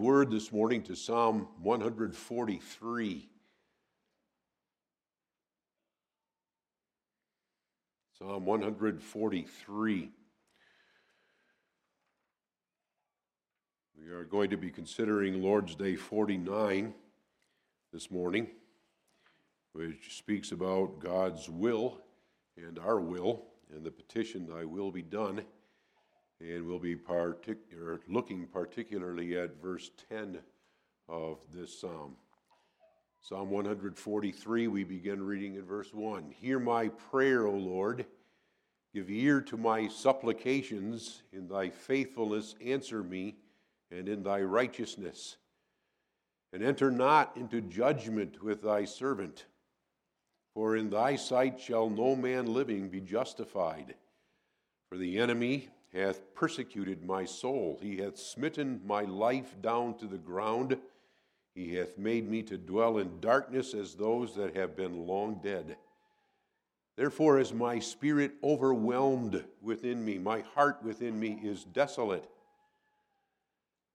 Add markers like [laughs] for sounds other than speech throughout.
word this morning to Psalm 143. Psalm 143. We are going to be considering Lord's Day 49 this morning, which speaks about God's will and our will, and the petition, Thy will be done. And we'll be looking particularly at verse 10 of this psalm. Psalm 143, we begin reading at verse 1. Hear my prayer, O Lord. Give ear to my supplications. In thy faithfulness, answer me, and in thy righteousness. And enter not into judgment with thy servant. For in thy sight shall no man living be justified. For the enemy hath persecuted my soul. He hath smitten my life down to the ground. He hath made me to dwell in darkness as those that have been long dead. Therefore is my spirit overwhelmed within me, my heart within me is desolate.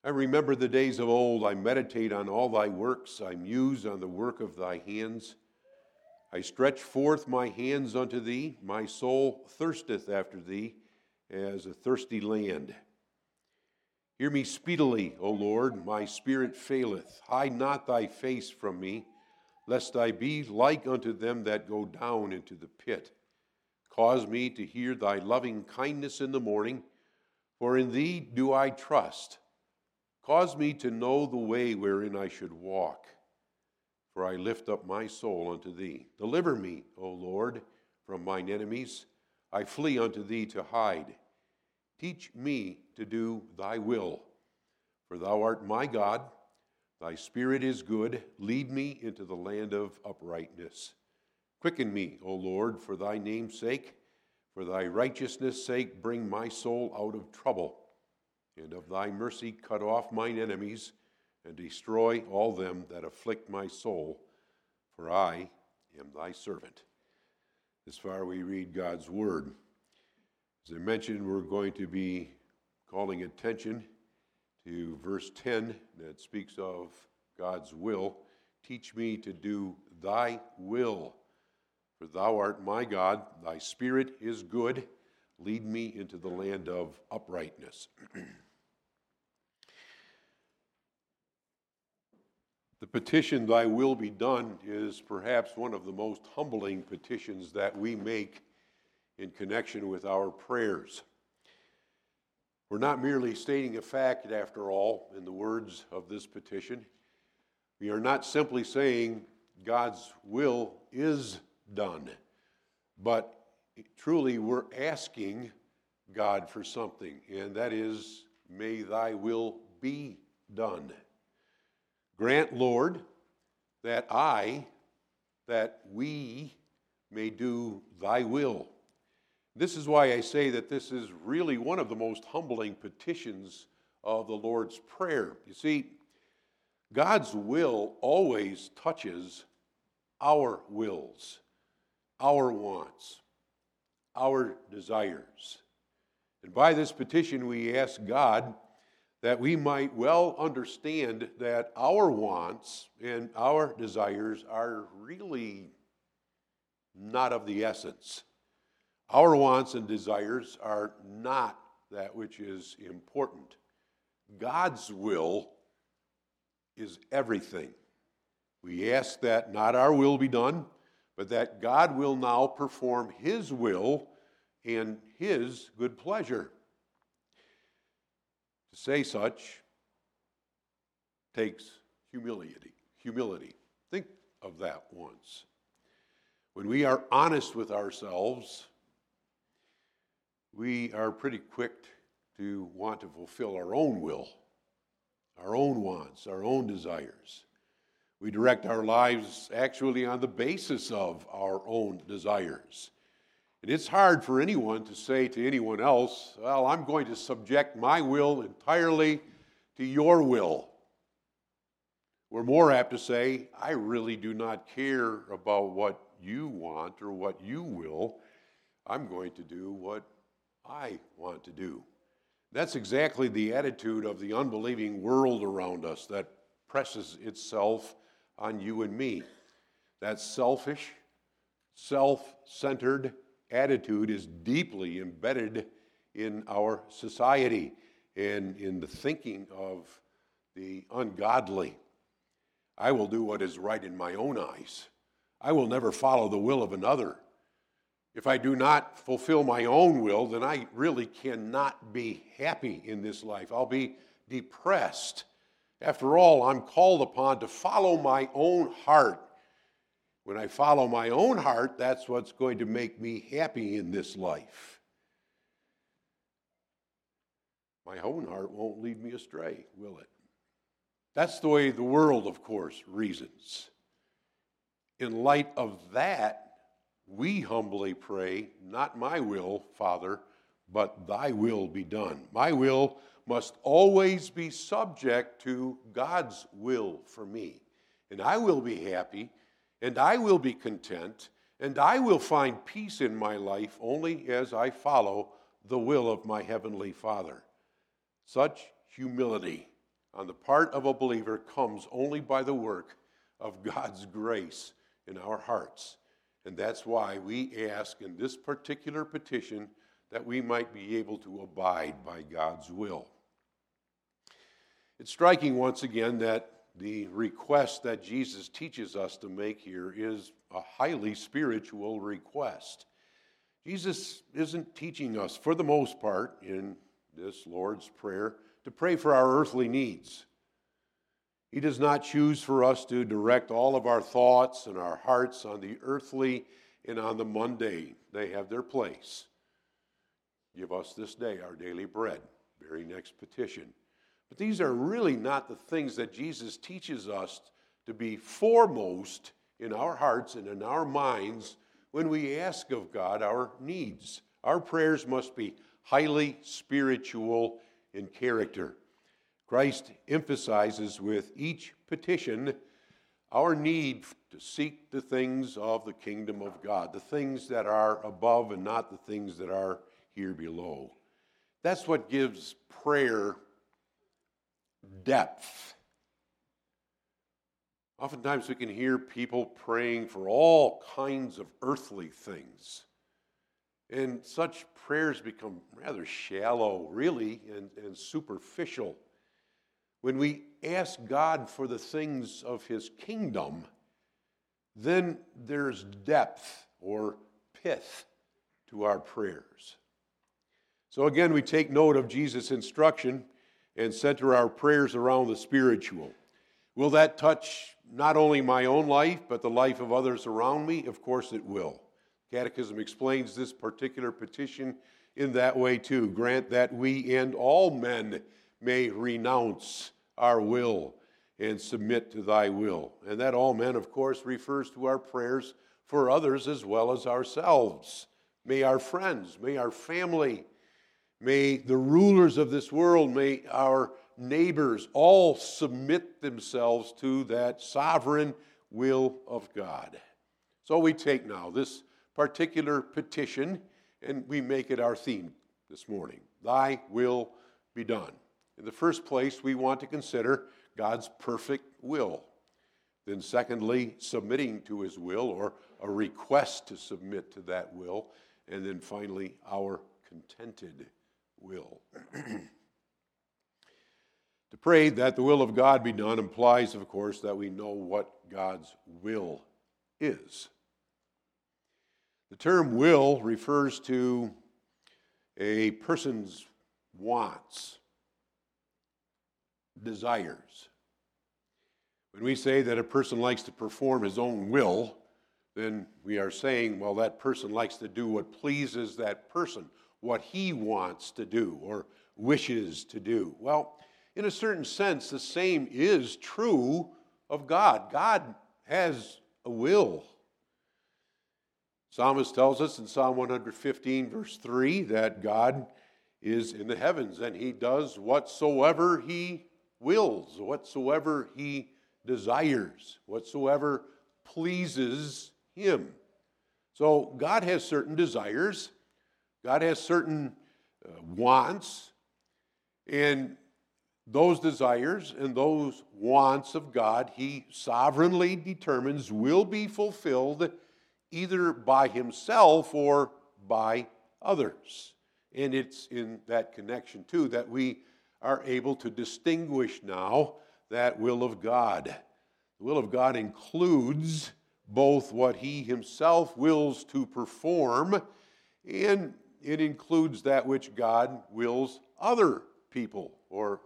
I remember the days of old. I meditate on all thy works. I muse on the work of thy hands. I stretch forth my hands unto thee. My soul thirsteth after thee as a thirsty land. Hear me speedily, O Lord, my spirit faileth. Hide not thy face from me, lest I be like unto them that go down into the pit. Cause me to hear thy loving kindness in the morning, for in thee do I trust. Cause me to know the way wherein I should walk, for I lift up my soul unto thee. Deliver me, O Lord, from mine enemies. I flee unto thee to hide. Teach me to do thy will, for thou art my God. Thy spirit is good. Lead me into the land of uprightness. Quicken me, O Lord, for thy name's sake. For thy righteousness' sake, bring my soul out of trouble. And of thy mercy, cut off mine enemies and destroy all them that afflict my soul. For I am thy servant. As far we read God's word. As I mentioned, we're going to be calling attention to verse 10 that speaks of God's will. Teach me to do thy will, for thou art my God, thy spirit is good. Lead me into the land of uprightness. [clears throat] the petition, Thy will be done, is perhaps one of the most humbling petitions that we make in connection with our prayers. We're not merely stating a fact, after all, in the words of this petition. We are not simply saying God's will is done, but truly we're asking God for something, and that is, may thy will be done. Grant, Lord, that I, that we may do thy will. This is why I say that this is really one of the most humbling petitions of the Lord's Prayer. You see, God's will always touches our wills, our wants, our desires. And by this petition, we ask God that we might well understand that our wants and our desires are really not of the essence. Our wants and desires are not that which is important. God's will is everything. We ask that not our will be done, but that God will now perform His will and His good pleasure. To say such takes humility. Humility. Think of that once. When we are honest with ourselves, we are pretty quick to want to fulfill our own will, our own wants, our own desires. We direct our lives actually on the basis of our own desires. And it's hard for anyone to say to anyone else, Well, I'm going to subject my will entirely to your will. We're more apt to say, I really do not care about what you want or what you will. I'm going to do what I want to do. That's exactly the attitude of the unbelieving world around us that presses itself on you and me. That selfish, self centered attitude is deeply embedded in our society and in the thinking of the ungodly. I will do what is right in my own eyes. I will never follow the will of another. If I do not fulfill my own will, then I really cannot be happy in this life. I'll be depressed. After all, I'm called upon to follow my own heart. When I follow my own heart, that's what's going to make me happy in this life. My own heart won't lead me astray, will it? That's the way the world, of course, reasons. In light of that, we humbly pray, Not my will, Father, but thy will be done. My will must always be subject to God's will for me. And I will be happy, and I will be content, and I will find peace in my life only as I follow the will of my Heavenly Father. Such humility on the part of a believer comes only by the work of God's grace in our hearts. And that's why we ask in this particular petition that we might be able to abide by God's will. It's striking once again that the request that Jesus teaches us to make here is a highly spiritual request. Jesus isn't teaching us, for the most part, in this Lord's Prayer, to pray for our earthly needs. He does not choose for us to direct all of our thoughts and our hearts on the earthly and on the mundane. They have their place. Give us this day our daily bread. Very next petition. But these are really not the things that Jesus teaches us to be foremost in our hearts and in our minds when we ask of God our needs. Our prayers must be highly spiritual in character. Christ emphasizes with each petition our need to seek the things of the kingdom of God, the things that are above and not the things that are here below. That's what gives prayer depth. Oftentimes we can hear people praying for all kinds of earthly things. And such prayers become rather shallow, really, and, and superficial. When we ask God for the things of His kingdom, then there's depth or pith to our prayers. So again, we take note of Jesus' instruction and center our prayers around the spiritual. Will that touch not only my own life, but the life of others around me? Of course it will. Catechism explains this particular petition in that way too. Grant that we and all men may renounce our will and submit to thy will. And that all men, of course, refers to our prayers for others as well as ourselves. May our friends, may our family, may the rulers of this world, may our neighbors all submit themselves to that sovereign will of God. So we take now this particular petition and we make it our theme this morning Thy will be done. In the first place, we want to consider God's perfect will. Then, secondly, submitting to his will or a request to submit to that will. And then finally, our contented will. [clears throat] to pray that the will of God be done implies, of course, that we know what God's will is. The term will refers to a person's wants desires. When we say that a person likes to perform his own will, then we are saying, well, that person likes to do what pleases that person, what he wants to do or wishes to do. Well, in a certain sense, the same is true of God. God has a will. Psalmist tells us in Psalm 115, verse 3, that God is in the heavens and he does whatsoever he wills, whatsoever he desires, whatsoever pleases him. So God has certain desires, God has certain uh, wants, And those desires and those wants of God, He sovereignly determines will be fulfilled either by Himself or by others. And it's in that connection, too, that we are able to distinguish now that will of God. The will of God includes both what He Himself wills to perform, and it includes that which God wills other people or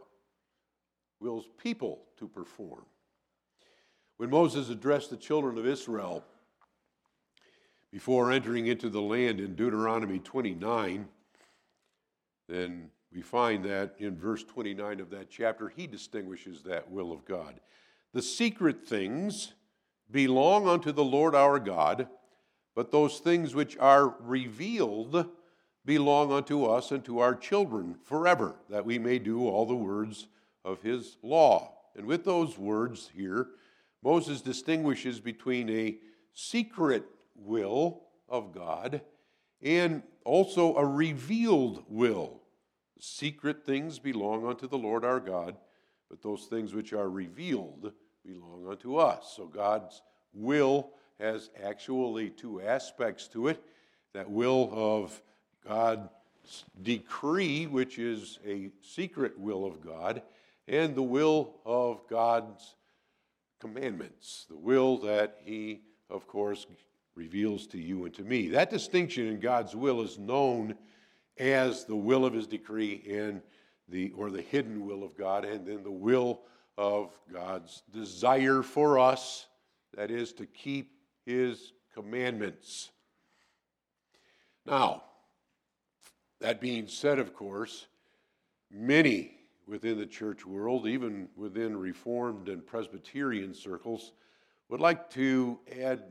wills people to perform. When Moses addressed the children of Israel before entering into the land in Deuteronomy 29, then we find that in verse 29 of that chapter, he distinguishes that will of God. The secret things belong unto the Lord our God, but those things which are revealed belong unto us and to our children forever, that we may do all the words of his law. And with those words here, Moses distinguishes between a secret will of God and also a revealed will. Secret things belong unto the Lord our God, but those things which are revealed belong unto us. So God's will has actually two aspects to it that will of God's decree, which is a secret will of God, and the will of God's commandments, the will that He, of course, reveals to you and to me. That distinction in God's will is known as the will of His decree and the or the hidden will of God, and then the will of God's desire for us, that is to keep His commandments. Now, that being said, of course, many within the church world, even within Reformed and Presbyterian circles, would like to add,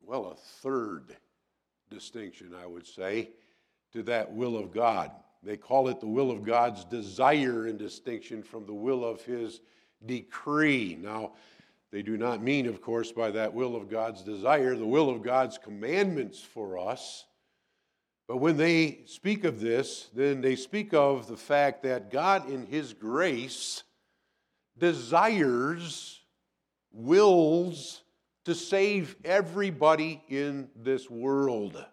well, a third distinction, I would say, to that will of God. They call it the will of God's desire in distinction from the will of His decree. Now, they do not mean, of course, by that will of God's desire, the will of God's commandments for us but when they speak of this, then they speak of the fact that God, in His grace, desires, wills to save everybody in this world.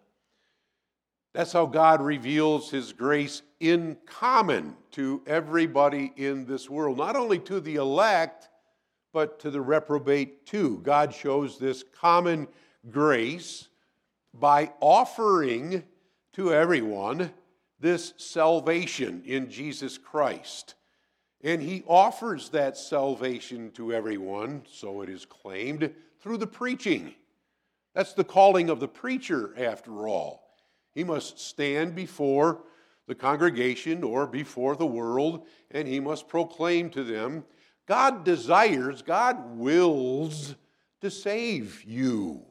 That's how God reveals His grace in common to everybody in this world, not only to the elect, but to the reprobate too. God shows this common grace by offering to everyone this salvation in Jesus Christ. And he offers that salvation to everyone, so it is claimed, through the preaching. That's the calling of the preacher, after all. He must stand before the congregation or before the world, and he must proclaim to them God desires, God wills to save you.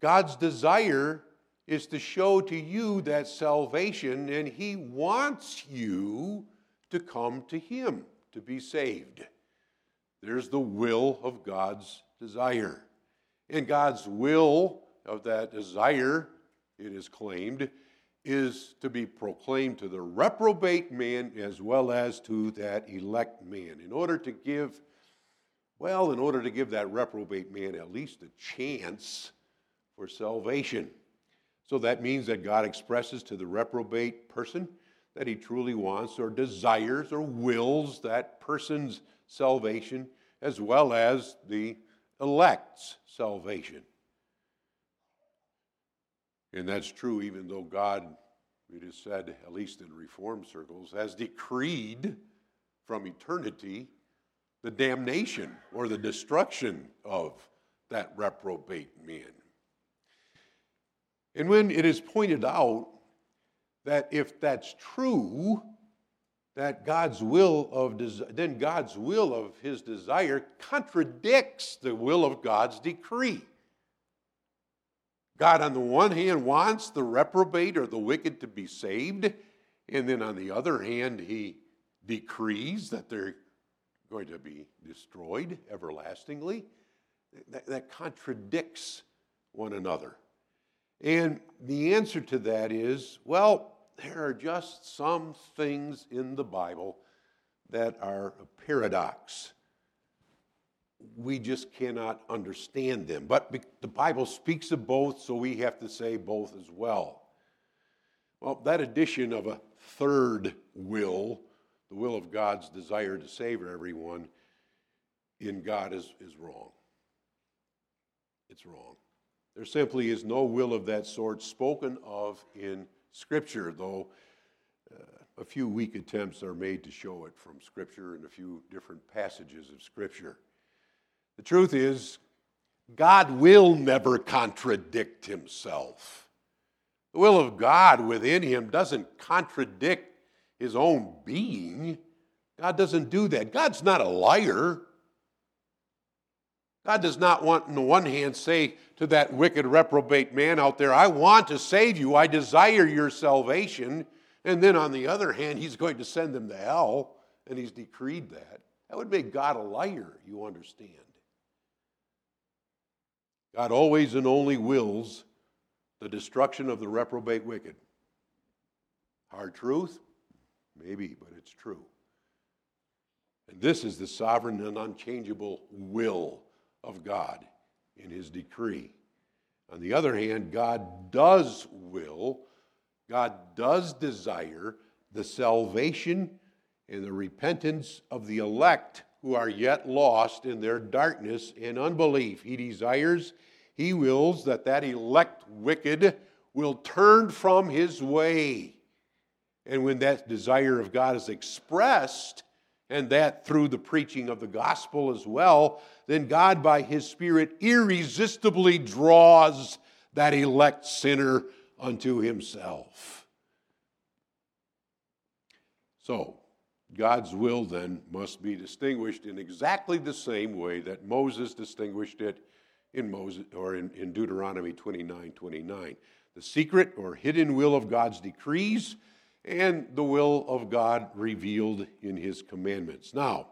God's desire is to show to you that salvation, and He wants you to come to Him to be saved. There's the will of God's desire. And God's will of that desire, it is claimed, is to be proclaimed to the reprobate man as well as to that elect man in order to give, well, in order to give that reprobate man at least a chance for salvation. So that means that God expresses to the reprobate person that he truly wants or desires or wills that person's salvation as well as the elect's salvation. And that's true even though God, it is said, at least in reform circles, has decreed from eternity the damnation or the destruction of that reprobate man. And when it is pointed out that if that's true, that God's will of then God's will of his desire contradicts the will of God's decree. God, on the one hand, wants the reprobate or the wicked to be saved, and then on the other hand, he decrees that they're going to be destroyed everlastingly. That, that contradicts one another. And the answer to that is well, there are just some things in the Bible that are a paradox. We just cannot understand them. But the Bible speaks of both, so we have to say both as well. Well, that addition of a third will, the will of God's desire to save everyone in God, is, is wrong. It's wrong. There simply is no will of that sort spoken of in Scripture, though uh, a few weak attempts are made to show it from Scripture and a few different passages of Scripture. The truth is, God will never contradict himself. The will of God within him doesn't contradict his own being. God doesn't do that. God's not a liar. God does not want, on the one hand, say to that wicked reprobate man out there, I want to save you, I desire your salvation. And then on the other hand, he's going to send them to hell, and he's decreed that. That would make God a liar, you understand. God always and only wills the destruction of the reprobate wicked. Hard truth? Maybe, but it's true. And this is the sovereign and unchangeable will of God in his decree. On the other hand, God does will, God does desire the salvation and the repentance of the elect who are yet lost in their darkness and unbelief. He desires, he wills that that elect wicked will turn from his way. And when that desire of God is expressed, and that through the preaching of the gospel as well, then God, by His Spirit, irresistibly draws that elect sinner unto Himself. So, God's will then must be distinguished in exactly the same way that Moses distinguished it in Moses or in, in Deuteronomy 29 29. The secret or hidden will of God's decrees and the will of God revealed in his commandments. Now,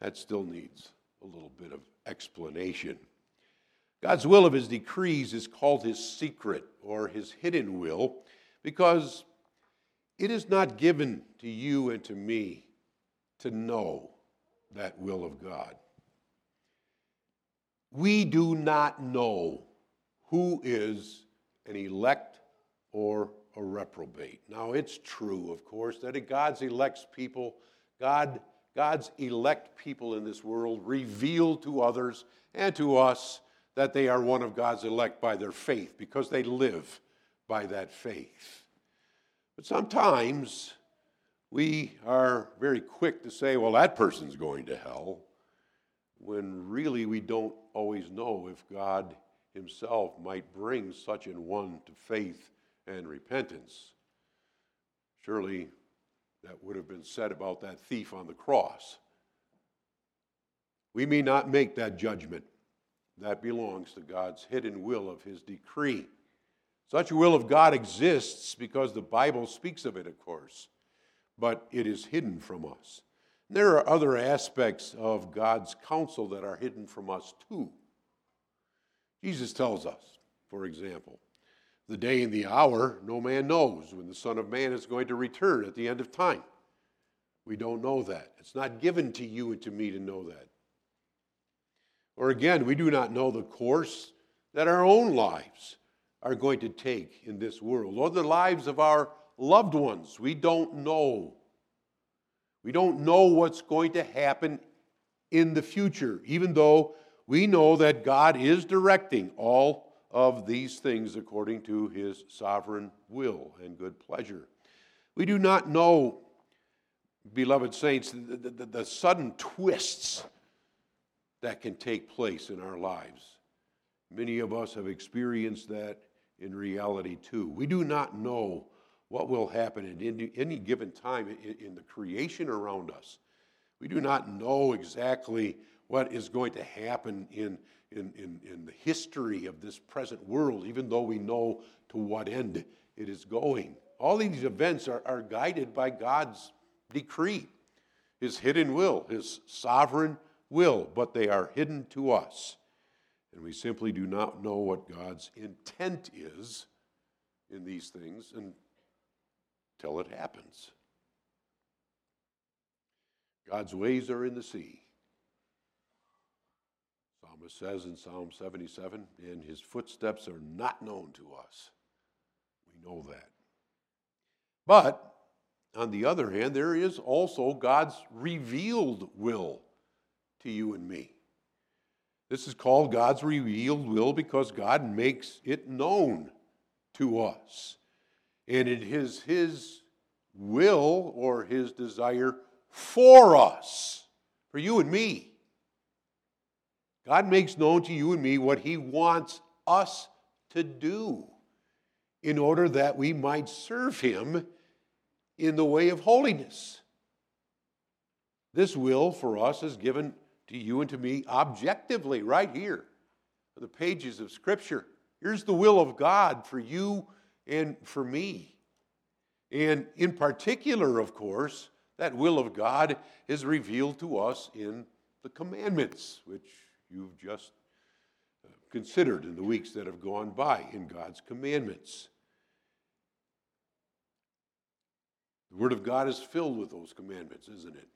that still needs a little bit of explanation. God's will of his decrees is called his secret or his hidden will because it is not given to you and to me to know that will of God. We do not know who is an elect or a reprobate. Now, it's true, of course, that God's elects people, God, God's elect people in this world reveal to others and to us that they are one of God's elect by their faith because they live by that faith. But sometimes we are very quick to say, well, that person's going to hell, when really we don't always know if God Himself might bring such an one to faith and repentance. Surely that would have been said about that thief on the cross. We may not make that judgment. That belongs to God's hidden will of His decree. Such a will of God exists because the Bible speaks of it, of course, but it is hidden from us. There are other aspects of God's counsel that are hidden from us too. Jesus tells us, for example, the day and the hour, no man knows when the Son of Man is going to return at the end of time. We don't know that. It's not given to you and to me to know that. Or again, we do not know the course that our own lives are going to take in this world, or the lives of our loved ones. We don't know. We don't know what's going to happen in the future, even though we know that God is directing all of these things according to his sovereign will and good pleasure. We do not know, beloved saints, the, the, the, sudden twists that can take place in our lives. Many of us have experienced that in reality too. We do not know what will happen at any, given time in, in the creation around us. We do not know exactly what is going to happen in in, in, in the history of this present world, even though we know to what end it is going. All these events are, are guided by God's decree, His hidden will, His sovereign will, but they are hidden to us. And we simply do not know what God's intent is in these things. until it happens. God's ways are in the sea. Psalmist says in Psalm 77, and his footsteps are not known to us. We know that. But on the other hand, there is also God's revealed will to you and me. This is called God's revealed will because God makes it known to us. And it is His will or His desire for us, for you and me. God makes known to you and me what He wants us to do in order that we might serve Him in the way of holiness. This will for us is given to you and to me objectively, right here, the pages of Scripture. Here's the will of God for you and for me. And in particular, of course, that will of God is revealed to us in the commandments, which you've just uh, considered in the weeks that have gone by in God's commandments. The Word of God is filled with those commandments, isn't it?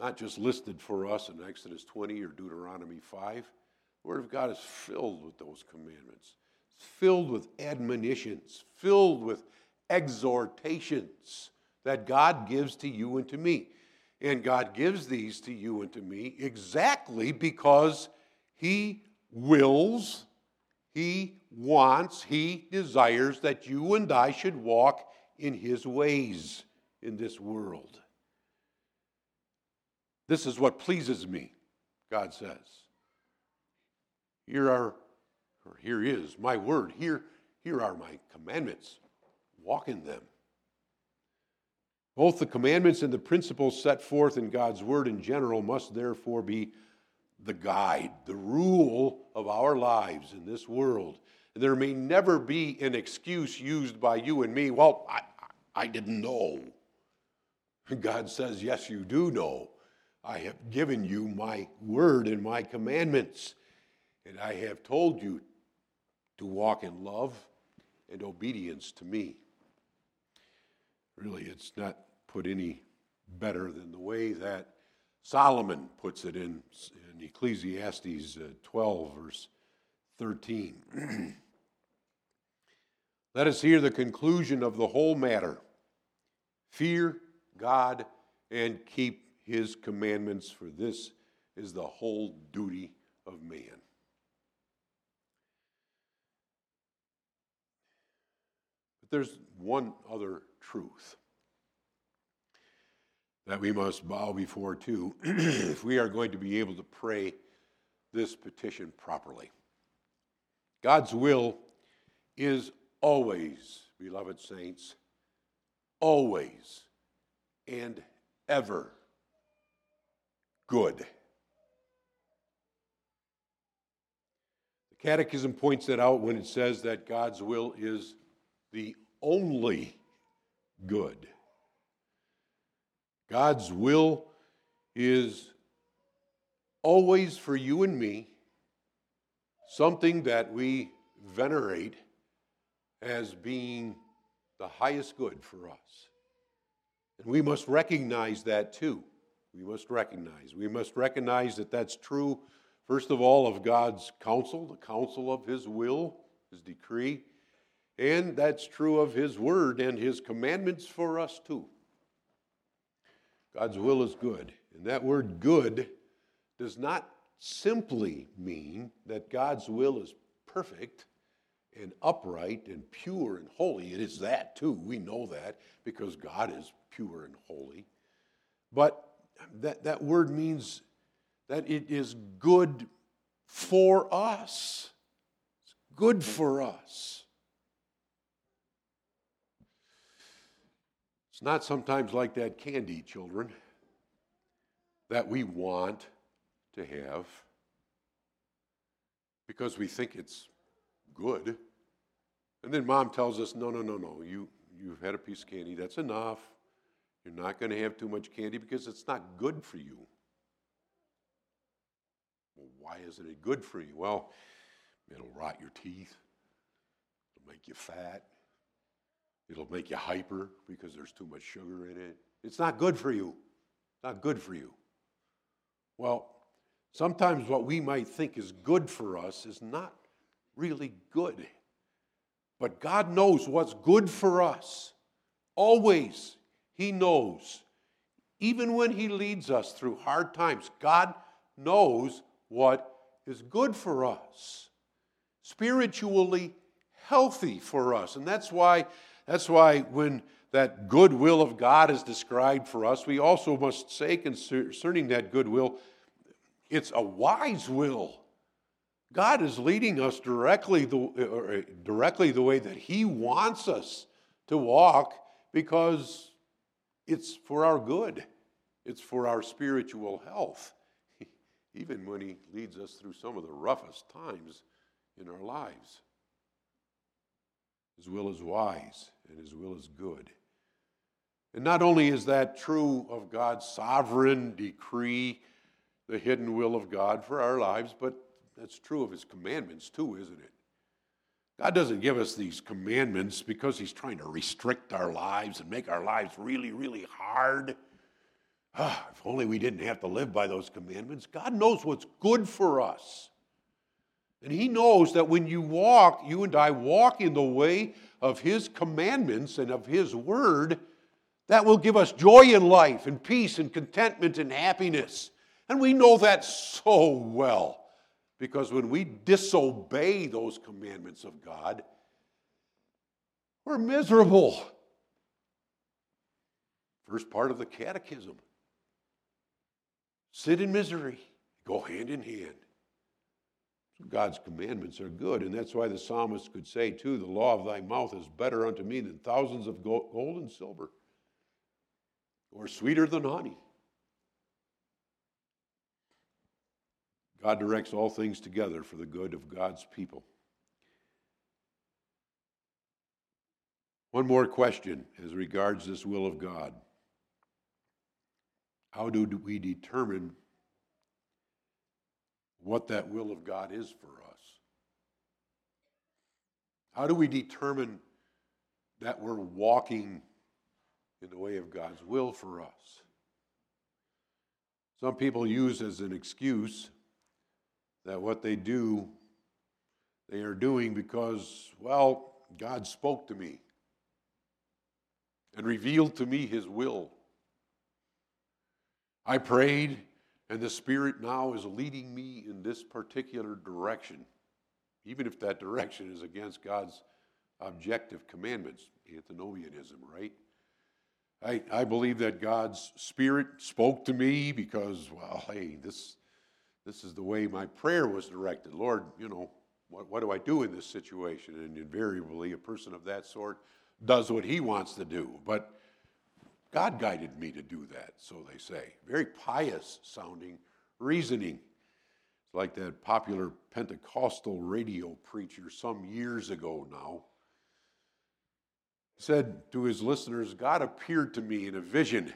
Not just listed for us in Exodus 20 or Deuteronomy 5. The Word of God is filled with those commandments, it's filled with admonitions, filled with exhortations that God gives to you and to me. And God gives these to you and to me exactly because He wills, He wants, He desires that you and I should walk in his ways in this world. This is what pleases me, God says. Here are, or here is my word. Here, here are my commandments. Walk in them. Both the commandments and the principles set forth in God's word in general must therefore be the guide, the rule of our lives in this world. And there may never be an excuse used by you and me. Well, I, I didn't know. [laughs] God says, Yes, you do know. I have given you my word and my commandments, and I have told you to walk in love and obedience to me. Really, it's not put any better than the way that Solomon puts it in, in Ecclesiastes uh, 12, verse 13. [clears throat] Let us hear the conclusion of the whole matter. Fear God and keep his commandments, for this is the whole duty of man. But there's one other truth that we must bow before, too, [clears throat] if we are going to be able to pray this petition properly. God's will is always, beloved saints, always and ever good. The Catechism points that out when it says that God's will is the only good. God's will is always for you and me something that we venerate as being the highest good for us. And we must recognize that too. We must recognize. We must recognize that that's true, first of all, of God's counsel, the counsel of His will, His decree, and that's true of His word and His commandments for us too. God's will is good. And that word good does not simply mean that God's will is perfect and upright and pure and holy. It is that too. We know that because God is pure and holy. But that, that word means that it is good for us. It's good for us. It's not sometimes like that candy, children, that we want to have because we think it's good. And then mom tells us, no, no, no, no, you, you've had a piece of candy, that's enough. You're not going to have too much candy because it's not good for you. Well, why isn't it good for you? Well, it'll rot your teeth, it'll make you fat, It'll make you hyper because there's too much sugar in it. It's not good for you. Not good for you. Well, sometimes what we might think is good for us is not really good. But God knows what's good for us. Always, He knows. Even when He leads us through hard times, God knows what is good for us. Spiritually healthy for us. And that's why, that's why when that good will of God is described for us, we also must say concerning that good will, it's a wise will. God is leading us directly the, directly the way that He wants us to walk because it's for our good, it's for our spiritual health, [laughs] even when He leads us through some of the roughest times in our lives. His will is wise and His will is good. And not only is that true of God's sovereign decree, the hidden will of God for our lives, but that's true of His commandments too, isn't it? God doesn't give us these commandments because He's trying to restrict our lives and make our lives really, really hard. Ah, if only we didn't have to live by those commandments. God knows what's good for us. And He knows that when you walk, you and I walk in the way of His commandments and of His word, that will give us joy in life and peace and contentment and happiness. And we know that so well because when we disobey those commandments of God, we're miserable. First part of the catechism sin and misery, go hand in hand. God's commandments are good, and that's why the psalmist could say, too, the law of thy mouth is better unto me than thousands of gold and silver or sweeter than honey. God directs all things together for the good of God's people. One more question as regards this will of God. How do we determine what that will of God is for us? How do we determine that we're walking in the way of God's will for us. Some people use as an excuse that what they do, they are doing because, well, God spoke to me and revealed to me his will. I prayed, and the Spirit now is leading me in this particular direction, even if that direction is against God's objective commandments, antinomianism, right? I, I believe that God's Spirit spoke to me because, well, hey, this, this is the way my prayer was directed. Lord, you know, what, what do I do in this situation? And invariably, a person of that sort does what he wants to do. But God guided me to do that, so they say. Very pious sounding reasoning. It's like that popular Pentecostal radio preacher some years ago now said to his listeners, God appeared to me in a vision.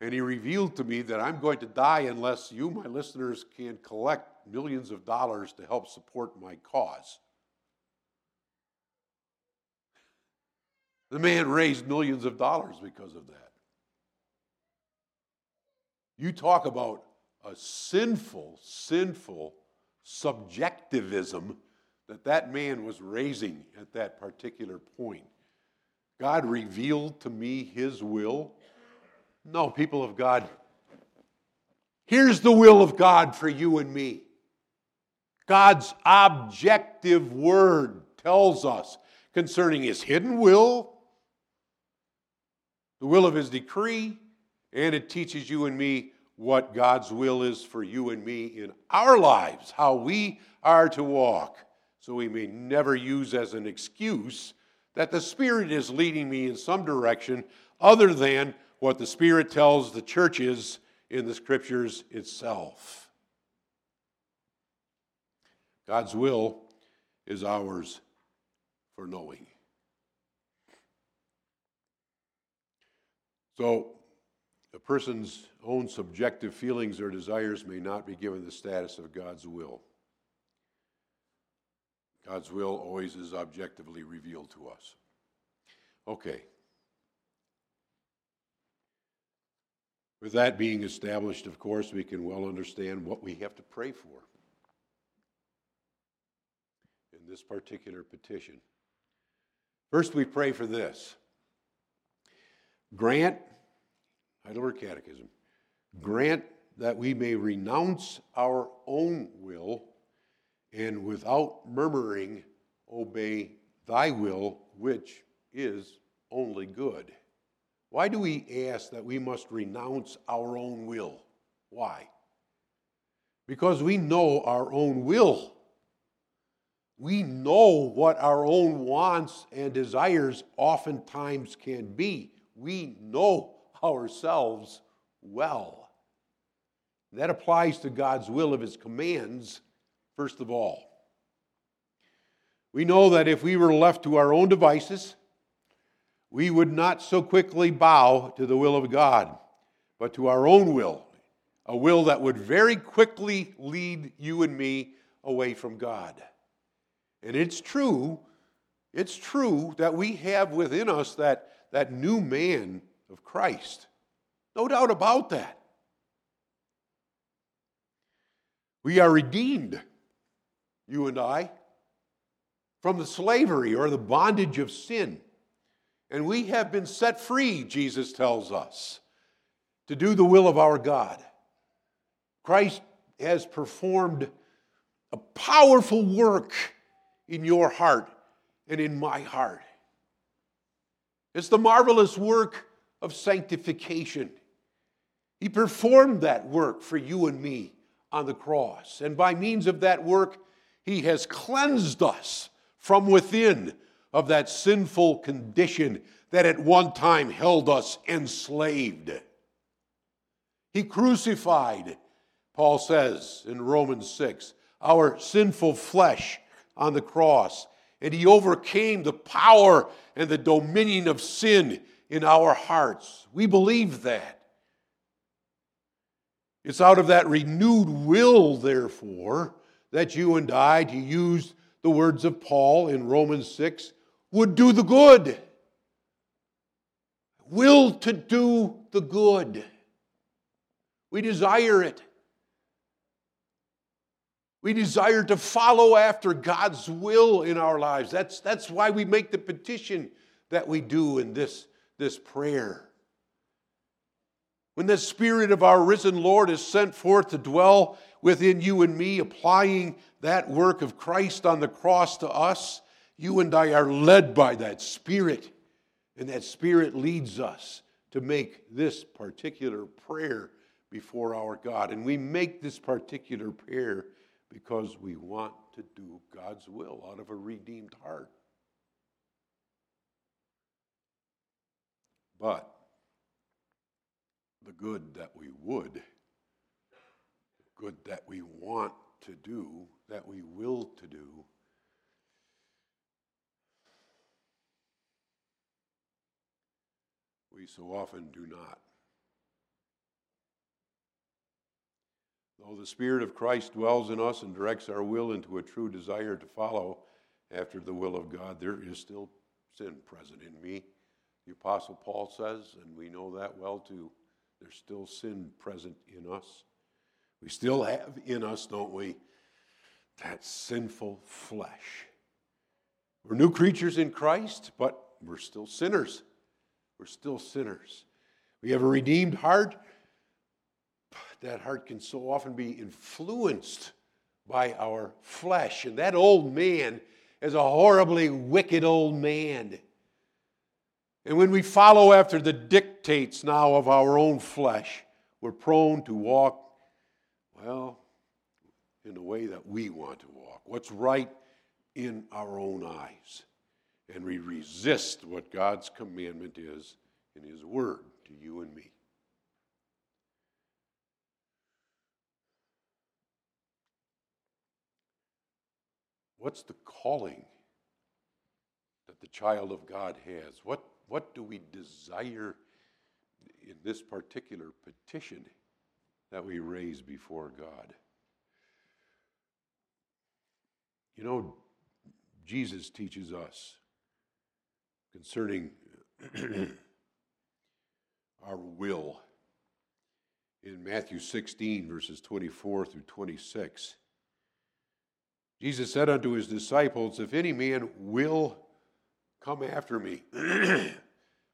And he revealed to me that I'm going to die unless you, my listeners, can collect millions of dollars to help support my cause. The man raised millions of dollars because of that. You talk about a sinful, sinful subjectivism that that man was raising at that particular point. God revealed to me his will. No, people of God, here's the will of God for you and me. God's objective word tells us concerning his hidden will, the will of his decree, and it teaches you and me what God's will is for you and me in our lives, how we are to walk so we may never use as an excuse that the Spirit is leading me in some direction other than what the Spirit tells the churches in the Scriptures itself. God's will is ours for knowing. So, a person's own subjective feelings or desires may not be given the status of God's will. God's will always is objectively revealed to us. Okay. With that being established, of course, we can well understand what we have to pray for in this particular petition. First, we pray for this grant, Heidelberg Catechism, grant that we may renounce our own will and without murmuring obey thy will, which is only good. Why do we ask that we must renounce our own will? Why? Because we know our own will. We know what our own wants and desires oftentimes can be. We know ourselves well. That applies to God's will of His commands, first of all. We know that if we were left to our own devices, we would not so quickly bow to the will of God, but to our own will, a will that would very quickly lead you and me away from God. And it's true, it's true that we have within us that, that new man of Christ. No doubt about that. We are redeemed, you and I, from the slavery or the bondage of sin. And we have been set free, Jesus tells us, to do the will of our God. Christ has performed a powerful work in your heart and in my heart. It's the marvelous work of sanctification. He performed that work for you and me on the cross. And by means of that work, He has cleansed us from within of that sinful condition that at one time held us enslaved. He crucified, Paul says in Romans 6, our sinful flesh on the cross, and he overcame the power and the dominion of sin in our hearts. We believe that. It's out of that renewed will, therefore, that you and I, to use the words of Paul in Romans 6, would do the good. Will to do the good. We desire it. We desire to follow after God's will in our lives. That's, that's why we make the petition that we do in this, this prayer. When the Spirit of our risen Lord is sent forth to dwell within you and me, applying that work of Christ on the cross to us, you and I are led by that Spirit, and that Spirit leads us to make this particular prayer before our God. And we make this particular prayer because we want to do God's will out of a redeemed heart. But the good that we would, good that we want to do, that we will to do, we so often do not. Though the Spirit of Christ dwells in us and directs our will into a true desire to follow after the will of God, there is still sin present in me. The Apostle Paul says, and we know that well too, there's still sin present in us. We still have in us, don't we, that sinful flesh. We're new creatures in Christ, but we're still sinners. We're still sinners. We have a redeemed heart. That heart can so often be influenced by our flesh. And that old man is a horribly wicked old man. And when we follow after the dictates now of our own flesh, we're prone to walk, well, in the way that we want to walk, what's right in our own eyes and we resist what God's commandment is in His Word to you and me. What's the calling that the child of God has? What, what do we desire in this particular petition that we raise before God? You know, Jesus teaches us concerning [clears throat] our will. In Matthew 16, verses 24 through 26, Jesus said unto his disciples, If any man will come after me, [clears throat] if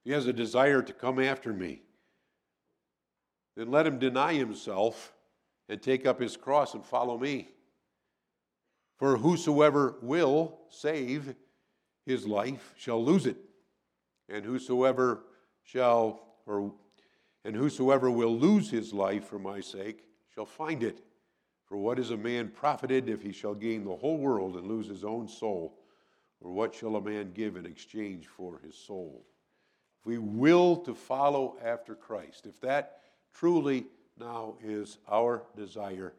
he has a desire to come after me, then let him deny himself and take up his cross and follow me. For whosoever will save his life shall lose it, and whosoever shall or and whosoever will lose his life for my sake shall find it. For what is a man profited if he shall gain the whole world and lose his own soul? Or what shall a man give in exchange for his soul? If we will to follow after Christ, if that truly now is our desire,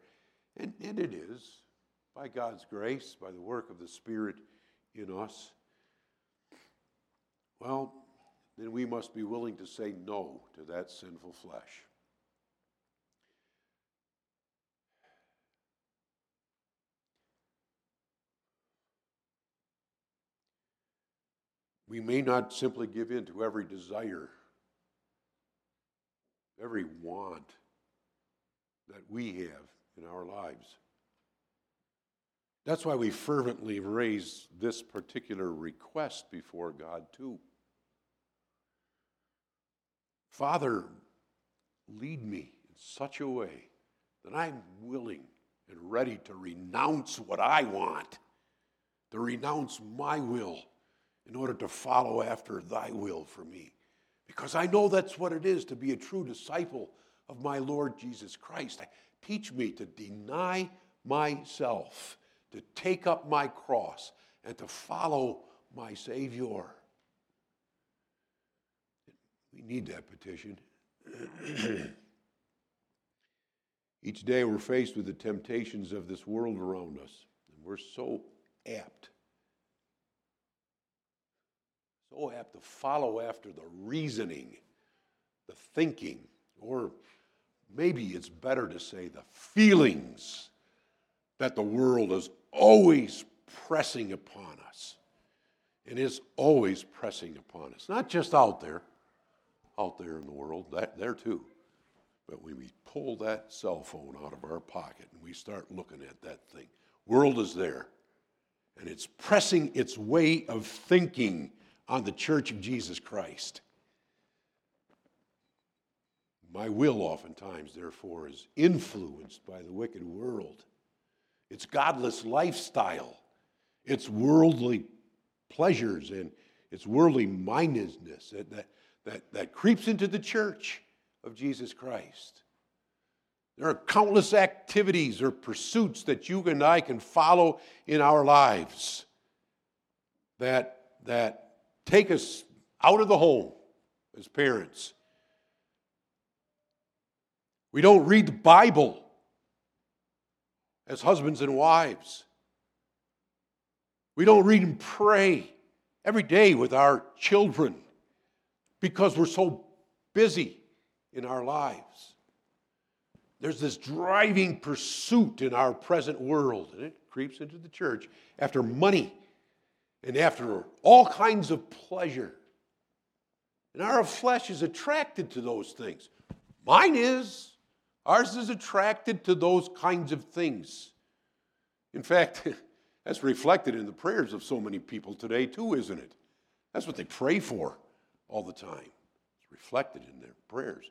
and, and it is, by God's grace, by the work of the Spirit in us, well, then we must be willing to say no to that sinful flesh. We may not simply give in to every desire, every want that we have in our lives. That's why we fervently raise this particular request before God, too. Father, lead me in such a way that I'm willing and ready to renounce what I want, to renounce my will in order to follow after thy will for me. Because I know that's what it is to be a true disciple of my Lord Jesus Christ. Teach me to deny myself, to take up my cross, and to follow my Savior. We need that petition. [clears throat] Each day we're faced with the temptations of this world around us, and we're so apt, so apt to follow after the reasoning, the thinking, or maybe it's better to say the feelings that the world is always pressing upon us and is always pressing upon us, not just out there out there in the world, that there too. But when we pull that cell phone out of our pocket and we start looking at that thing, world is there. And it's pressing its way of thinking on the church of Jesus Christ. My will, oftentimes, therefore, is influenced by the wicked world. It's godless lifestyle, it's worldly pleasures, and it's worldly mindedness that, that, that, that creeps into the church of Jesus Christ. There are countless activities or pursuits that you and I can follow in our lives that, that take us out of the home as parents. We don't read the Bible as husbands and wives. We don't read and pray every day with our children because we're so busy in our lives. There's this driving pursuit in our present world, and it creeps into the church after money and after all kinds of pleasure. And our flesh is attracted to those things. Mine is. Ours is attracted to those kinds of things. In fact, [laughs] that's reflected in the prayers of so many people today, too, isn't it? That's what they pray for all the time. It's reflected in their prayers.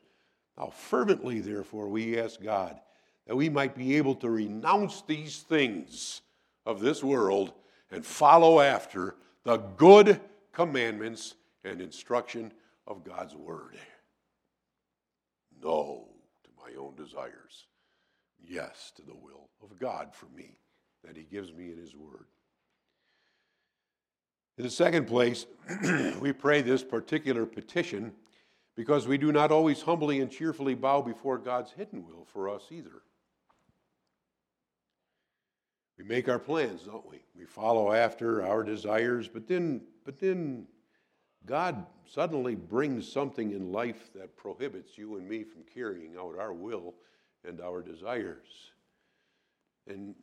Now, fervently, therefore, we ask God that we might be able to renounce these things of this world and follow after the good commandments and instruction of God's Word. No to my own desires. Yes to the will of God for me that He gives me in His Word. In the second place, [clears throat] we pray this particular petition because we do not always humbly and cheerfully bow before God's hidden will for us either. We make our plans, don't we? We follow after our desires, but then, but then God suddenly brings something in life that prohibits you and me from carrying out our will and our desires. And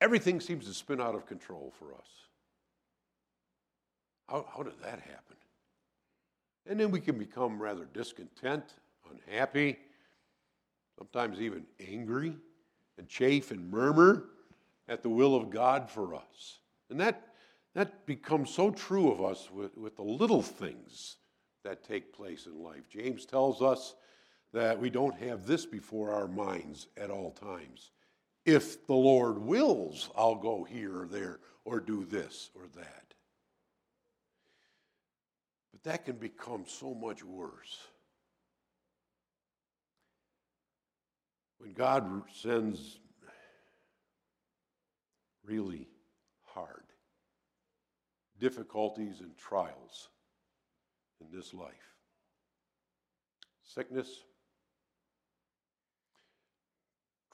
everything seems to spin out of control for us. How, how did that happen? And then we can become rather discontent, unhappy, sometimes even angry, and chafe and murmur at the will of God for us. And that, that becomes so true of us with, with the little things that take place in life. James tells us that we don't have this before our minds at all times. If the Lord wills, I'll go here or there or do this or that. But that can become so much worse. When God sends really hard difficulties and trials in this life sickness,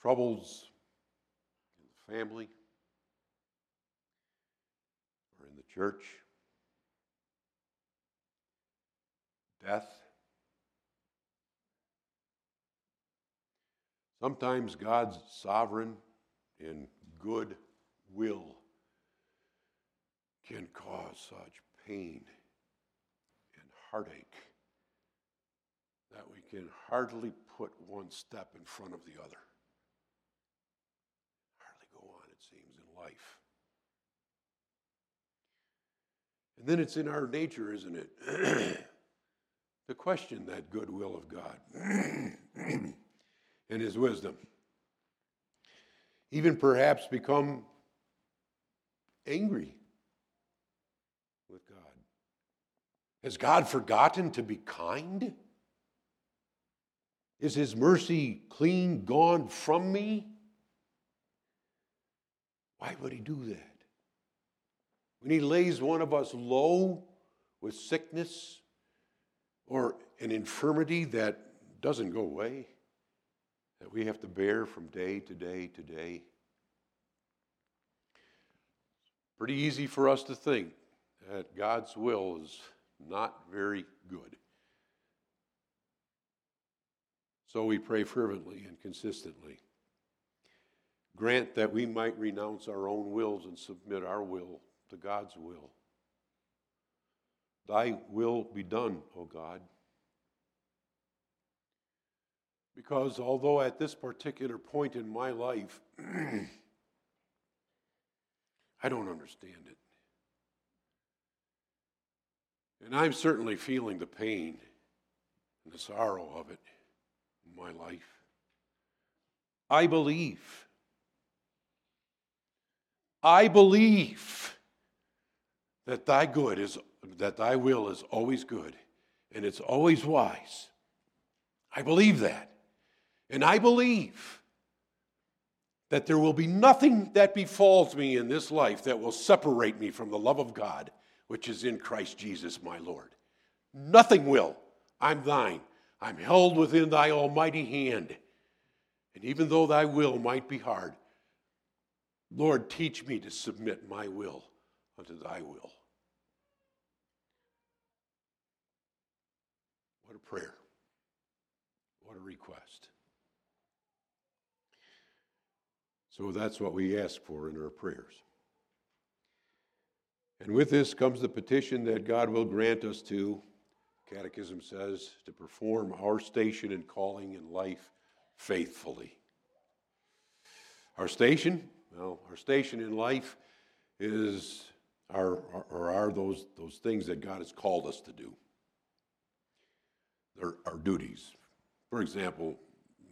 troubles in the family or in the church, death. Sometimes God's sovereign and good will can cause such pain and heartache that we can hardly put one step in front of the other. Hardly go on, it seems, in life. And then it's in our nature, isn't it? [clears throat] to question that good will of God and His wisdom. Even perhaps become angry with God. Has God forgotten to be kind? Is his mercy clean gone from me? Why would he do that? When he lays one of us low with sickness or an infirmity that doesn't go away, that we have to bear from day to day to day. Pretty easy for us to think that God's will is not very good. So we pray fervently and consistently. Grant that we might renounce our own wills and submit our will to God's will. Thy will be done, O God. Because although at this particular point in my life, [clears throat] I don't understand it. And I'm certainly feeling the pain and the sorrow of it in my life. I believe. I believe that thy good is that thy will is always good and it's always wise. I believe that. And I believe that there will be nothing that befalls me in this life that will separate me from the love of God, which is in Christ Jesus my Lord. Nothing will. I'm thine. I'm held within thy almighty hand. And even though thy will might be hard, Lord, teach me to submit my will unto thy will. What a prayer. What a request. So that's what we ask for in our prayers. And with this comes the petition that God will grant us to, Catechism says, to perform our station and calling in life faithfully. Our station, well, our station in life is our, or are those, those things that God has called us to do. They're our duties. For example,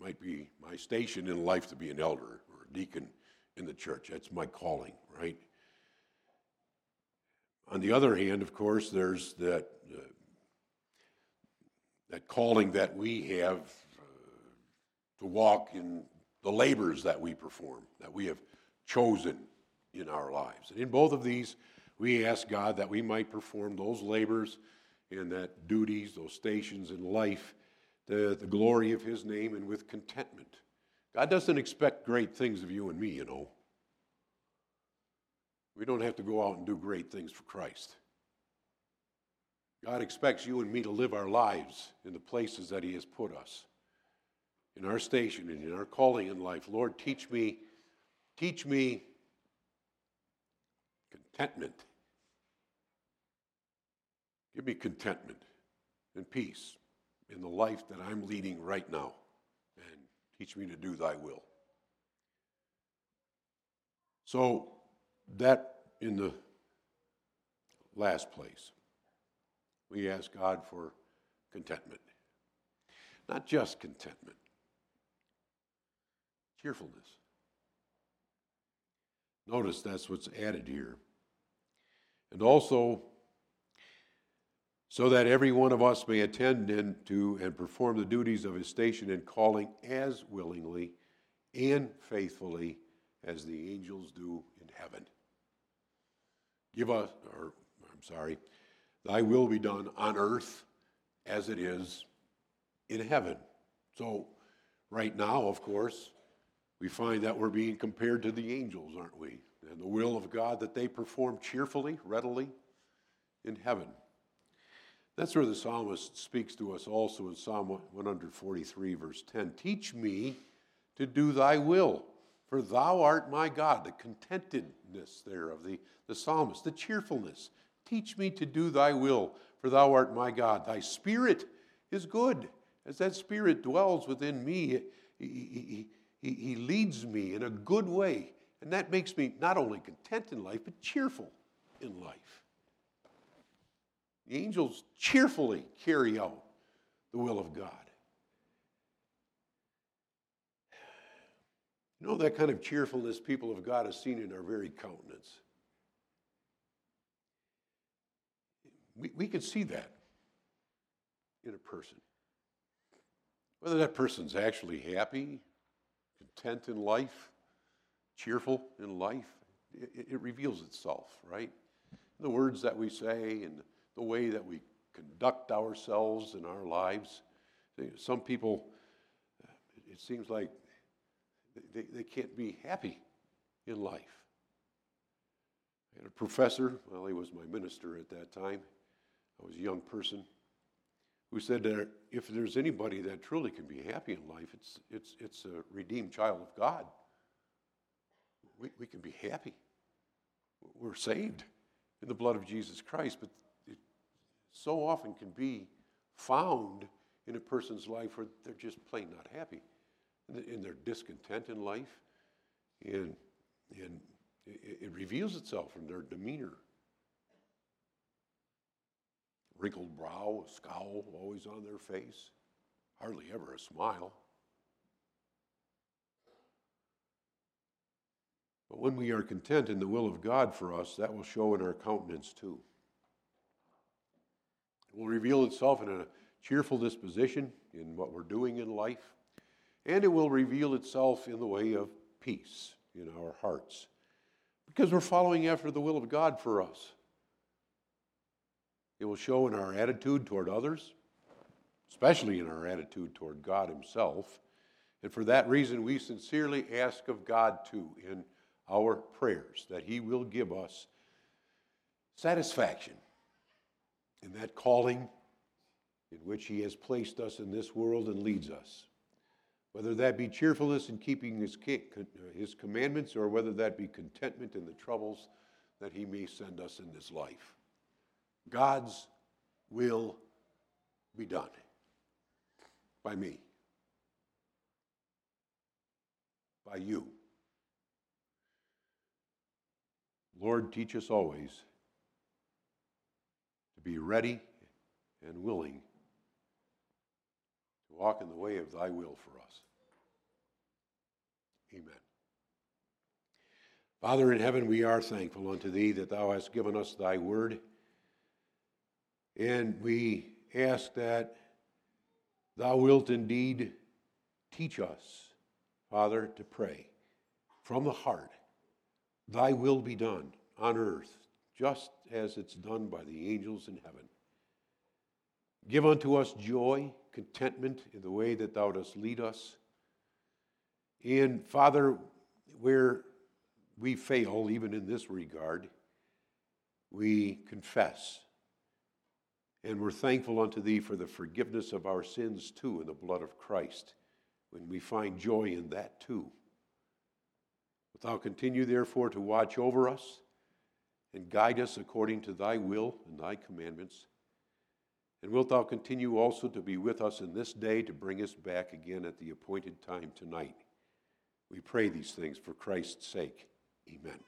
might be my station in life to be an elder deacon in the church. That's my calling, right? On the other hand, of course, there's that, uh, that calling that we have uh, to walk in the labors that we perform, that we have chosen in our lives. And in both of these, we ask God that we might perform those labors and that duties, those stations in life, to the glory of His name and with contentment. God doesn't expect great things of you and me, you know. We don't have to go out and do great things for Christ. God expects you and me to live our lives in the places that He has put us, in our station and in our calling in life. Lord, teach me, teach me contentment. Give me contentment and peace in the life that I'm leading right now. Teach me to do thy will. So, that in the last place, we ask God for contentment. Not just contentment, cheerfulness. Notice that's what's added here. And also, so that every one of us may attend to and perform the duties of his station and calling as willingly and faithfully as the angels do in heaven. Give us, or I'm sorry, thy will be done on earth as it is in heaven. So, right now, of course, we find that we're being compared to the angels, aren't we? And the will of God that they perform cheerfully, readily in heaven. That's where the psalmist speaks to us also in Psalm 143, verse 10. Teach me to do thy will, for thou art my God. The contentedness there of the, the psalmist, the cheerfulness. Teach me to do thy will, for thou art my God. Thy spirit is good. As that spirit dwells within me, he, he, he, he leads me in a good way. And that makes me not only content in life, but cheerful in life. The angels cheerfully carry out the will of God. You know, that kind of cheerfulness people of God have seen in our very countenance. We, we can see that in a person. Whether that person's actually happy, content in life, cheerful in life, it, it reveals itself, right? The words that we say and the way that we conduct ourselves in our lives. Some people, uh, it seems like they, they can't be happy in life. I had a professor, well, he was my minister at that time. I was a young person who said that if there's anybody that truly can be happy in life, it's, it's, it's a redeemed child of God. We, we can be happy. We're saved in the blood of Jesus Christ, but so often can be found in a person's life where they're just plain not happy. And they're discontent in life. And, and it, it reveals itself in their demeanor. Wrinkled brow, a scowl always on their face, hardly ever a smile. But when we are content in the will of God for us, that will show in our countenance too. It will reveal itself in a cheerful disposition in what we're doing in life, and it will reveal itself in the way of peace in our hearts because we're following after the will of God for us. It will show in our attitude toward others, especially in our attitude toward God Himself. And for that reason, we sincerely ask of God too in our prayers that He will give us satisfaction in that calling in which He has placed us in this world and leads us. Whether that be cheerfulness in keeping His, uh, his commandments or whether that be contentment in the troubles that He may send us in this life. God's will be done by me, by you. Lord, teach us always be ready and willing to walk in the way of thy will for us. Amen. Father in heaven, we are thankful unto thee that thou hast given us thy word. And we ask that thou wilt indeed teach us, Father, to pray from the heart, thy will be done on earth just as it's done by the angels in heaven. Give unto us joy, contentment in the way that thou dost lead us. And Father, where we fail, even in this regard, we confess. And we're thankful unto Thee for the forgiveness of our sins too in the blood of Christ, when we find joy in that too. But Thou continue, therefore, to watch over us and guide us according to thy will and thy commandments. And wilt thou continue also to be with us in this day to bring us back again at the appointed time tonight? We pray these things for Christ's sake. Amen.